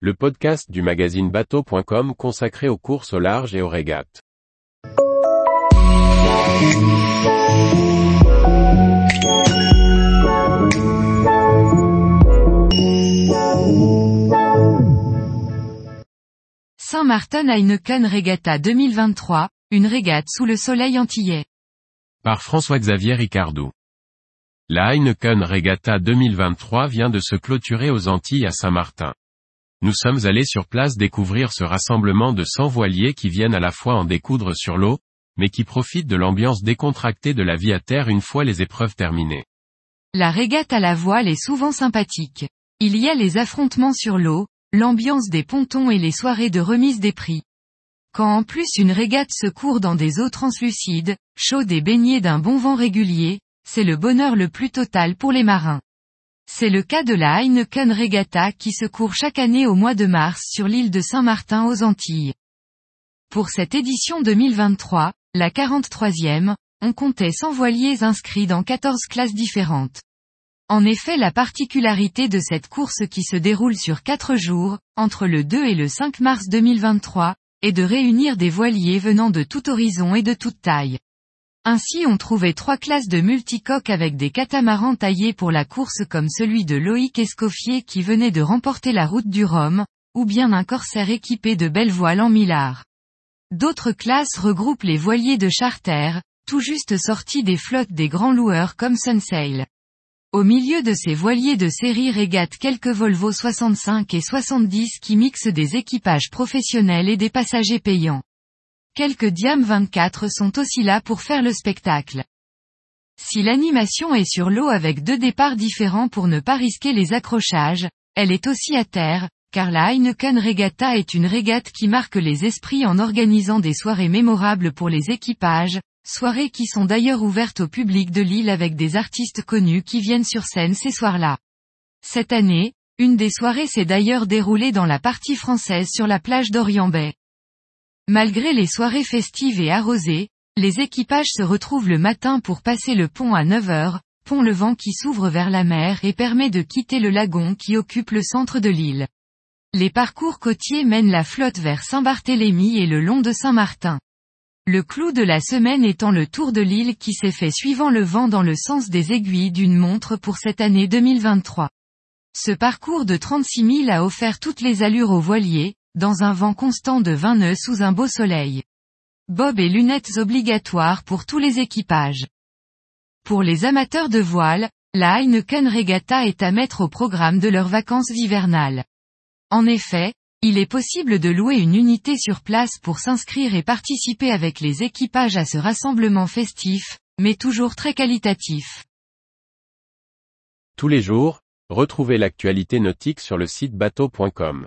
le podcast du magazine bateau.com consacré aux courses au large et aux régates. Saint-Martin Heineken Regatta 2023, une régate sous le soleil antillais. Par François-Xavier Ricardou. La Heineken Regatta 2023 vient de se clôturer aux Antilles à Saint-Martin. Nous sommes allés sur place découvrir ce rassemblement de 100 voiliers qui viennent à la fois en découdre sur l'eau, mais qui profitent de l'ambiance décontractée de la vie à terre une fois les épreuves terminées. La régate à la voile est souvent sympathique. Il y a les affrontements sur l'eau, l'ambiance des pontons et les soirées de remise des prix. Quand en plus une régate se court dans des eaux translucides, chaudes et baignées d'un bon vent régulier, c'est le bonheur le plus total pour les marins. C'est le cas de la Heineken Regatta qui se court chaque année au mois de mars sur l'île de Saint-Martin aux Antilles. Pour cette édition 2023, la 43e, on comptait 100 voiliers inscrits dans 14 classes différentes. En effet la particularité de cette course qui se déroule sur 4 jours, entre le 2 et le 5 mars 2023, est de réunir des voiliers venant de tout horizon et de toute taille. Ainsi on trouvait trois classes de multicoques avec des catamarans taillés pour la course comme celui de Loïc Escoffier qui venait de remporter la route du Rhum, ou bien un corsaire équipé de belles voiles en millard. D'autres classes regroupent les voiliers de charter, tout juste sortis des flottes des grands loueurs comme Sunsail. Au milieu de ces voiliers de série régatent quelques Volvo 65 et 70 qui mixent des équipages professionnels et des passagers payants. Quelques Diam 24 sont aussi là pour faire le spectacle. Si l'animation est sur l'eau avec deux départs différents pour ne pas risquer les accrochages, elle est aussi à terre, car la Heineken Regatta est une régate qui marque les esprits en organisant des soirées mémorables pour les équipages, soirées qui sont d'ailleurs ouvertes au public de l'île avec des artistes connus qui viennent sur scène ces soirs-là. Cette année, une des soirées s'est d'ailleurs déroulée dans la partie française sur la plage d'Orient Bay. Malgré les soirées festives et arrosées, les équipages se retrouvent le matin pour passer le pont à 9 heures, pont levant qui s'ouvre vers la mer et permet de quitter le lagon qui occupe le centre de l'île. Les parcours côtiers mènent la flotte vers Saint-Barthélemy et le long de Saint-Martin. Le clou de la semaine étant le tour de l'île qui s'est fait suivant le vent dans le sens des aiguilles d'une montre pour cette année 2023. Ce parcours de 36 000 a offert toutes les allures aux voiliers, dans un vent constant de 20 nœuds sous un beau soleil. Bob et lunettes obligatoires pour tous les équipages. Pour les amateurs de voile, la Heineken Regatta est à mettre au programme de leurs vacances hivernales. En effet, il est possible de louer une unité sur place pour s'inscrire et participer avec les équipages à ce rassemblement festif, mais toujours très qualitatif. Tous les jours, retrouvez l'actualité nautique sur le site bateau.com.